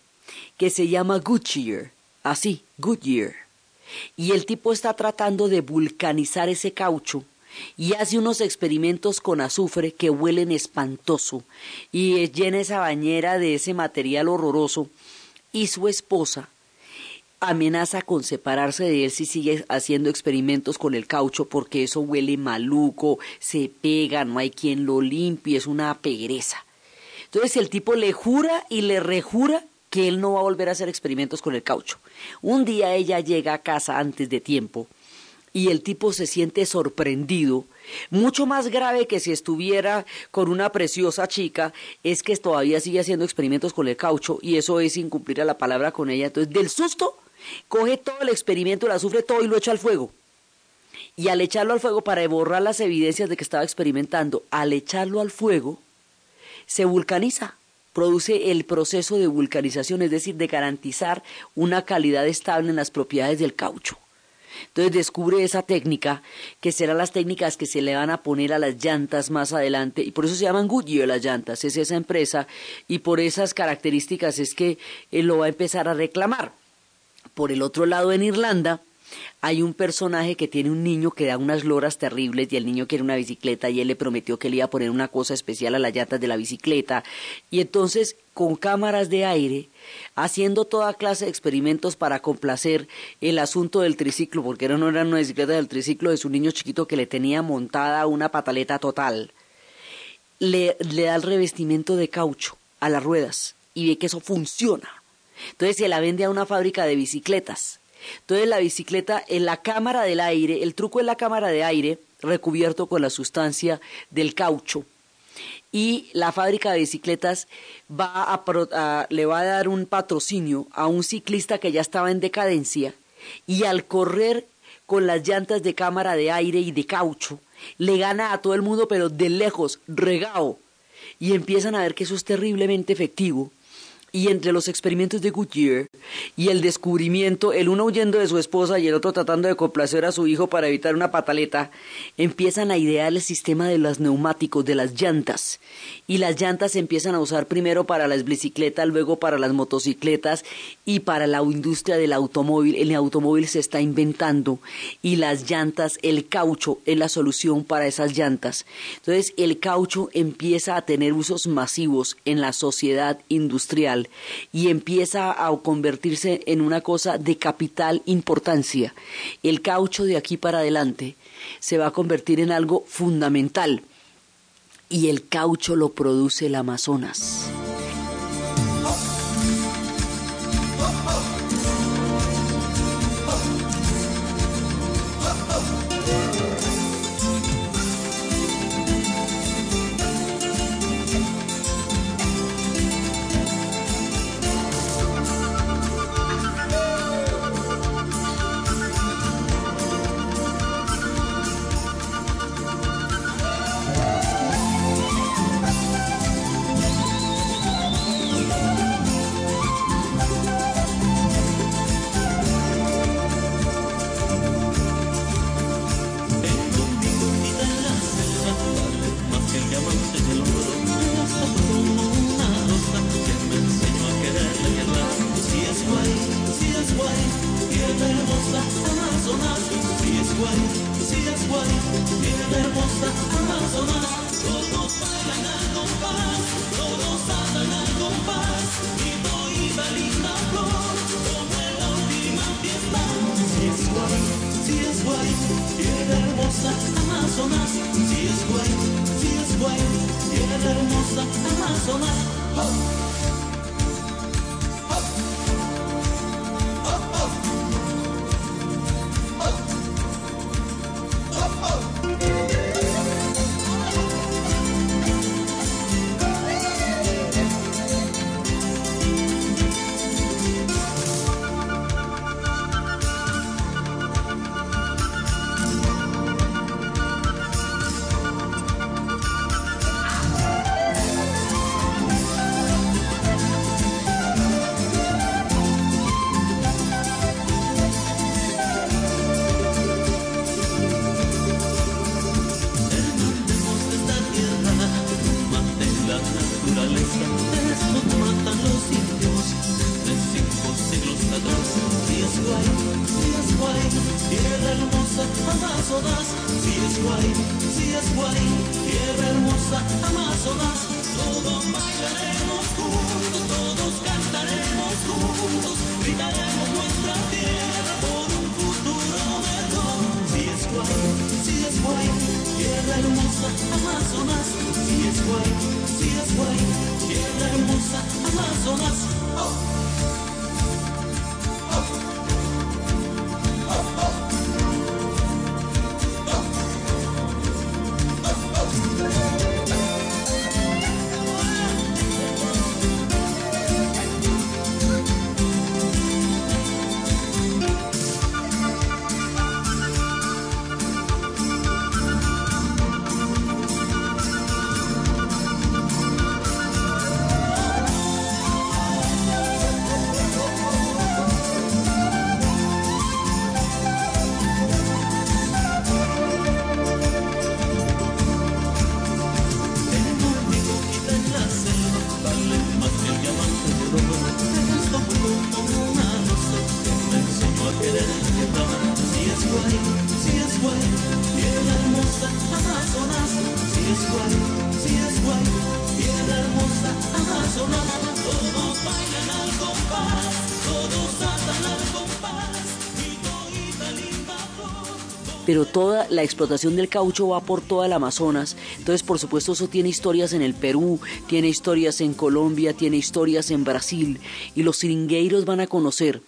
Speaker 2: que se llama Goodyear, así, Goodyear, y el tipo está tratando de vulcanizar ese caucho y hace unos experimentos con azufre que huelen espantoso y llena esa bañera de ese material horroroso y su esposa amenaza con separarse de él si sigue haciendo experimentos con el caucho porque eso huele maluco, se pega, no hay quien lo limpie, es una pereza. Entonces el tipo le jura y le rejura que él no va a volver a hacer experimentos con el caucho. Un día ella llega a casa antes de tiempo y el tipo se siente sorprendido, mucho más grave que si estuviera con una preciosa chica, es que todavía sigue haciendo experimentos con el caucho y eso es incumplir a la palabra con ella. Entonces, del susto, coge todo el experimento, la sufre todo y lo echa al fuego. Y al echarlo al fuego para borrar las evidencias de que estaba experimentando, al echarlo al fuego, se vulcaniza produce el proceso de vulcanización, es decir, de garantizar una calidad estable en las propiedades del caucho. Entonces descubre esa técnica, que serán las técnicas que se le van a poner a las llantas más adelante, y por eso se llaman Goodyear las llantas, es esa empresa, y por esas características es que él lo va a empezar a reclamar. Por el otro lado, en Irlanda, hay un personaje que tiene un niño que da unas loras terribles y el niño quiere una bicicleta y él le prometió que le iba a poner una cosa especial a las llantas de la bicicleta. Y entonces con cámaras de aire haciendo toda clase de experimentos para complacer el asunto del triciclo porque no era una bicicleta del triciclo de su niño chiquito que le tenía montada una pataleta total le, le da el revestimiento de caucho a las ruedas y ve que eso funciona. Entonces se la vende a una fábrica de bicicletas entonces la bicicleta en la cámara del aire, el truco es la cámara de aire recubierto con la sustancia del caucho. Y la fábrica de bicicletas va a, le va a dar un patrocinio a un ciclista que ya estaba en decadencia y al correr con las llantas de cámara de aire y de caucho, le gana a todo el mundo, pero de lejos, regao. Y empiezan a ver que eso es terriblemente efectivo y entre los experimentos de Goodyear y el descubrimiento, el uno huyendo de su esposa y el otro tratando de complacer a su hijo para evitar una pataleta, empiezan a idear el sistema de los neumáticos, de las llantas. Y las llantas se empiezan a usar primero para las bicicletas, luego para las motocicletas y para la industria del automóvil. El automóvil se está inventando y las llantas, el caucho es la solución para esas llantas. Entonces el caucho empieza a tener usos masivos en la sociedad industrial y empieza a convertirse en una cosa de capital importancia. El caucho de aquí para adelante se va a convertir en algo fundamental y el caucho lo produce el Amazonas. Pero toda la explotación del caucho va por toda el Amazonas. Entonces, por supuesto, eso tiene historias en el Perú, tiene historias en Colombia, tiene historias en Brasil, y los siringueiros van a conocer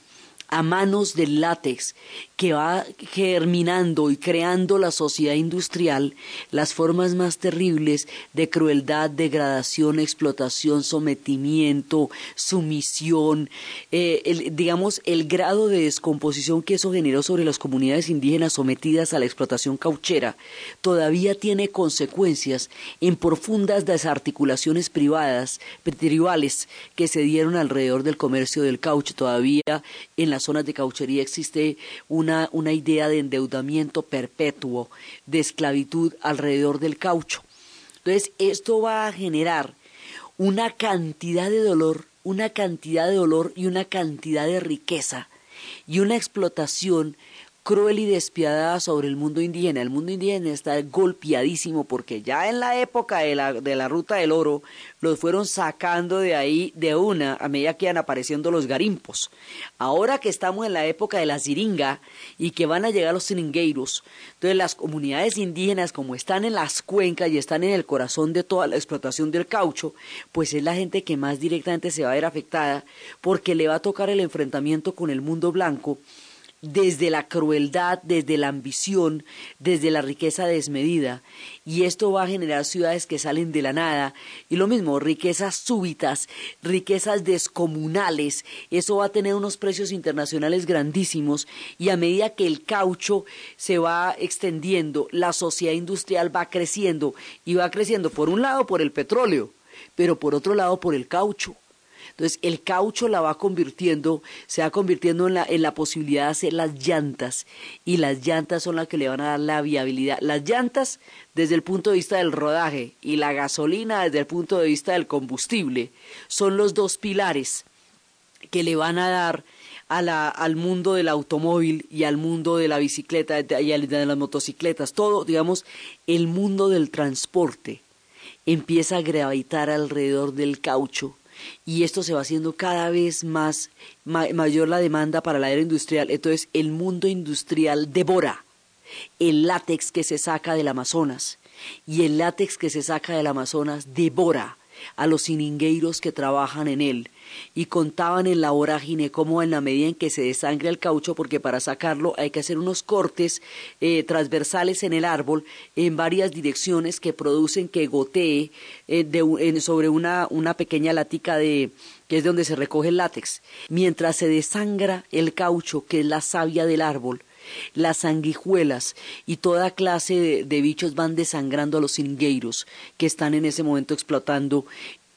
Speaker 2: a manos del látex que va germinando y creando la sociedad industrial las formas más terribles de crueldad, degradación, explotación, sometimiento, sumisión, eh, digamos el grado de descomposición que eso generó sobre las comunidades indígenas sometidas a la explotación cauchera todavía tiene consecuencias en profundas desarticulaciones privadas, tribales que se dieron alrededor del comercio del caucho. Todavía en la zonas de cauchería existe una, una idea de endeudamiento perpetuo, de esclavitud alrededor del caucho. Entonces, esto va a generar una cantidad de dolor, una cantidad de dolor y una cantidad de riqueza y una explotación cruel y despiadada sobre el mundo indígena. El mundo indígena está golpeadísimo porque ya en la época de la, de la ruta del oro los fueron sacando de ahí de una a medida que iban apareciendo los garimpos. Ahora que estamos en la época de la ziringa y que van a llegar los siringueiros, entonces las comunidades indígenas como están en las cuencas y están en el corazón de toda la explotación del caucho, pues es la gente que más directamente se va a ver afectada porque le va a tocar el enfrentamiento con el mundo blanco desde la crueldad, desde la ambición, desde la riqueza desmedida. Y esto va a generar ciudades que salen de la nada. Y lo mismo, riquezas súbitas, riquezas descomunales. Eso va a tener unos precios internacionales grandísimos. Y a medida que el caucho se va extendiendo, la sociedad industrial va creciendo. Y va creciendo, por un lado, por el petróleo, pero por otro lado, por el caucho. Entonces el caucho la va convirtiendo, se va convirtiendo en la, en la posibilidad de hacer las llantas y las llantas son las que le van a dar la viabilidad. Las llantas desde el punto de vista del rodaje y la gasolina desde el punto de vista del combustible son los dos pilares que le van a dar al mundo del automóvil y al mundo de la bicicleta y de las motocicletas, todo, digamos, el mundo del transporte empieza a gravitar alrededor del caucho y esto se va haciendo cada vez más mayor la demanda para la era industrial. Entonces el mundo industrial devora el látex que se saca del Amazonas y el látex que se saca del Amazonas devora a los siningueiros que trabajan en él y contaban en la vorágine cómo en la medida en que se desangra el caucho, porque para sacarlo hay que hacer unos cortes eh, transversales en el árbol en varias direcciones que producen que gotee eh, sobre una, una pequeña latica de que es donde se recoge el látex. Mientras se desangra el caucho, que es la savia del árbol, las sanguijuelas y toda clase de, bichos van desangrando a los singueiros que están en ese momento explotando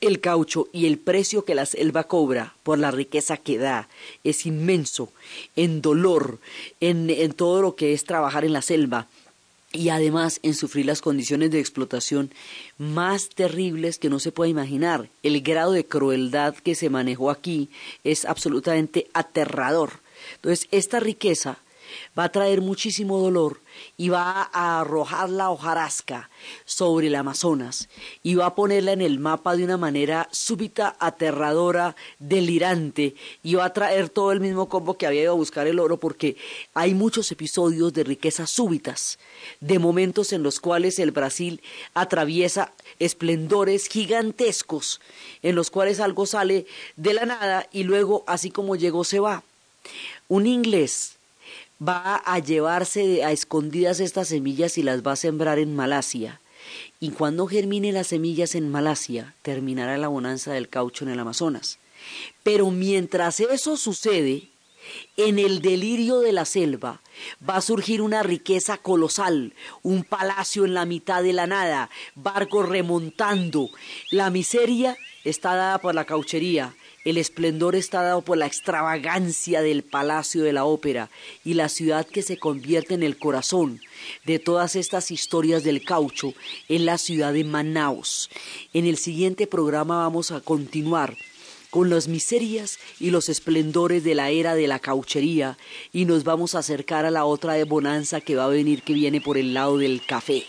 Speaker 2: el caucho y el precio que la selva cobra por la riqueza que da es inmenso en dolor, en, en todo lo que es trabajar en la selva y además en sufrir las condiciones de explotación más terribles que no se puede imaginar. El grado de crueldad que se manejó aquí es absolutamente aterrador. Entonces, esta riqueza va a traer muchísimo dolor y va a arrojar la hojarasca sobre el Amazonas y va a ponerla en el mapa de una manera súbita, aterradora, delirante y va a traer todo el mismo combo que había ido a buscar el oro porque hay muchos episodios de riquezas súbitas, de momentos en los cuales el Brasil atraviesa esplendores gigantescos, en los cuales algo sale de la nada y luego así como llegó se va. Un inglés va a llevarse a escondidas estas semillas y las va a sembrar en Malasia. Y cuando germine las semillas en Malasia, terminará la bonanza del caucho en el Amazonas. Pero mientras eso sucede, en el delirio de la selva va a surgir una riqueza colosal, un palacio en la mitad de la nada, barcos remontando. La miseria está dada por la cauchería, el esplendor está dado por la extravagancia del palacio de la ópera y la ciudad que se convierte en el corazón de todas estas historias del caucho en la ciudad de Manaus. En el siguiente programa vamos a continuar con las miserias y los esplendores de la era de la cauchería y nos vamos a acercar a la otra de bonanza que va a venir que viene por el lado del café.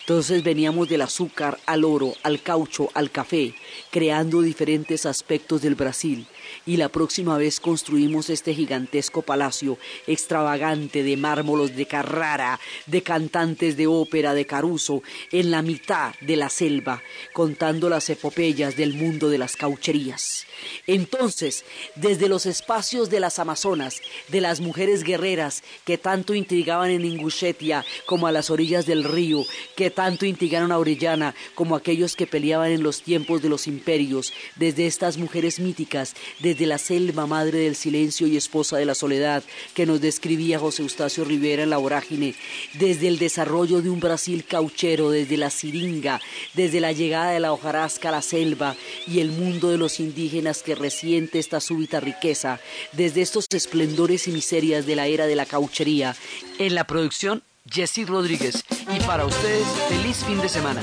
Speaker 2: Entonces veníamos del azúcar al oro, al caucho, al café, creando diferentes aspectos del Brasil y la próxima vez construimos este gigantesco palacio extravagante de mármoles de Carrara, de cantantes de ópera de Caruso, en la mitad de la selva, contando las epopeyas del mundo de las caucherías. Entonces, desde los espacios de las Amazonas, de las mujeres guerreras que tanto intrigaban en Ingushetia como a las orillas del río, que tanto intrigaron a Orellana como aquellos que peleaban en los tiempos de los imperios, desde estas mujeres míticas, desde la selva madre del silencio y esposa de la soledad que nos describía José Eustacio Rivera en la vorágine, desde el desarrollo de un Brasil cauchero, desde la siringa, desde la llegada de la hojarasca a la selva y el mundo de los indígenas que resiente esta súbita riqueza, desde estos esplendores y miserias de la era de la cauchería. En la producción, Jesse Rodríguez. Y para ustedes, feliz fin de semana.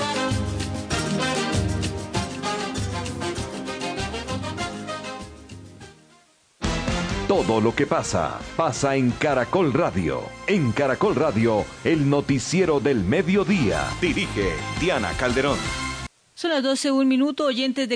Speaker 8: Todo lo que pasa, pasa en Caracol Radio. En Caracol Radio, el noticiero del mediodía. Dirige Diana Calderón.
Speaker 28: Son las 12, un minuto, oyentes de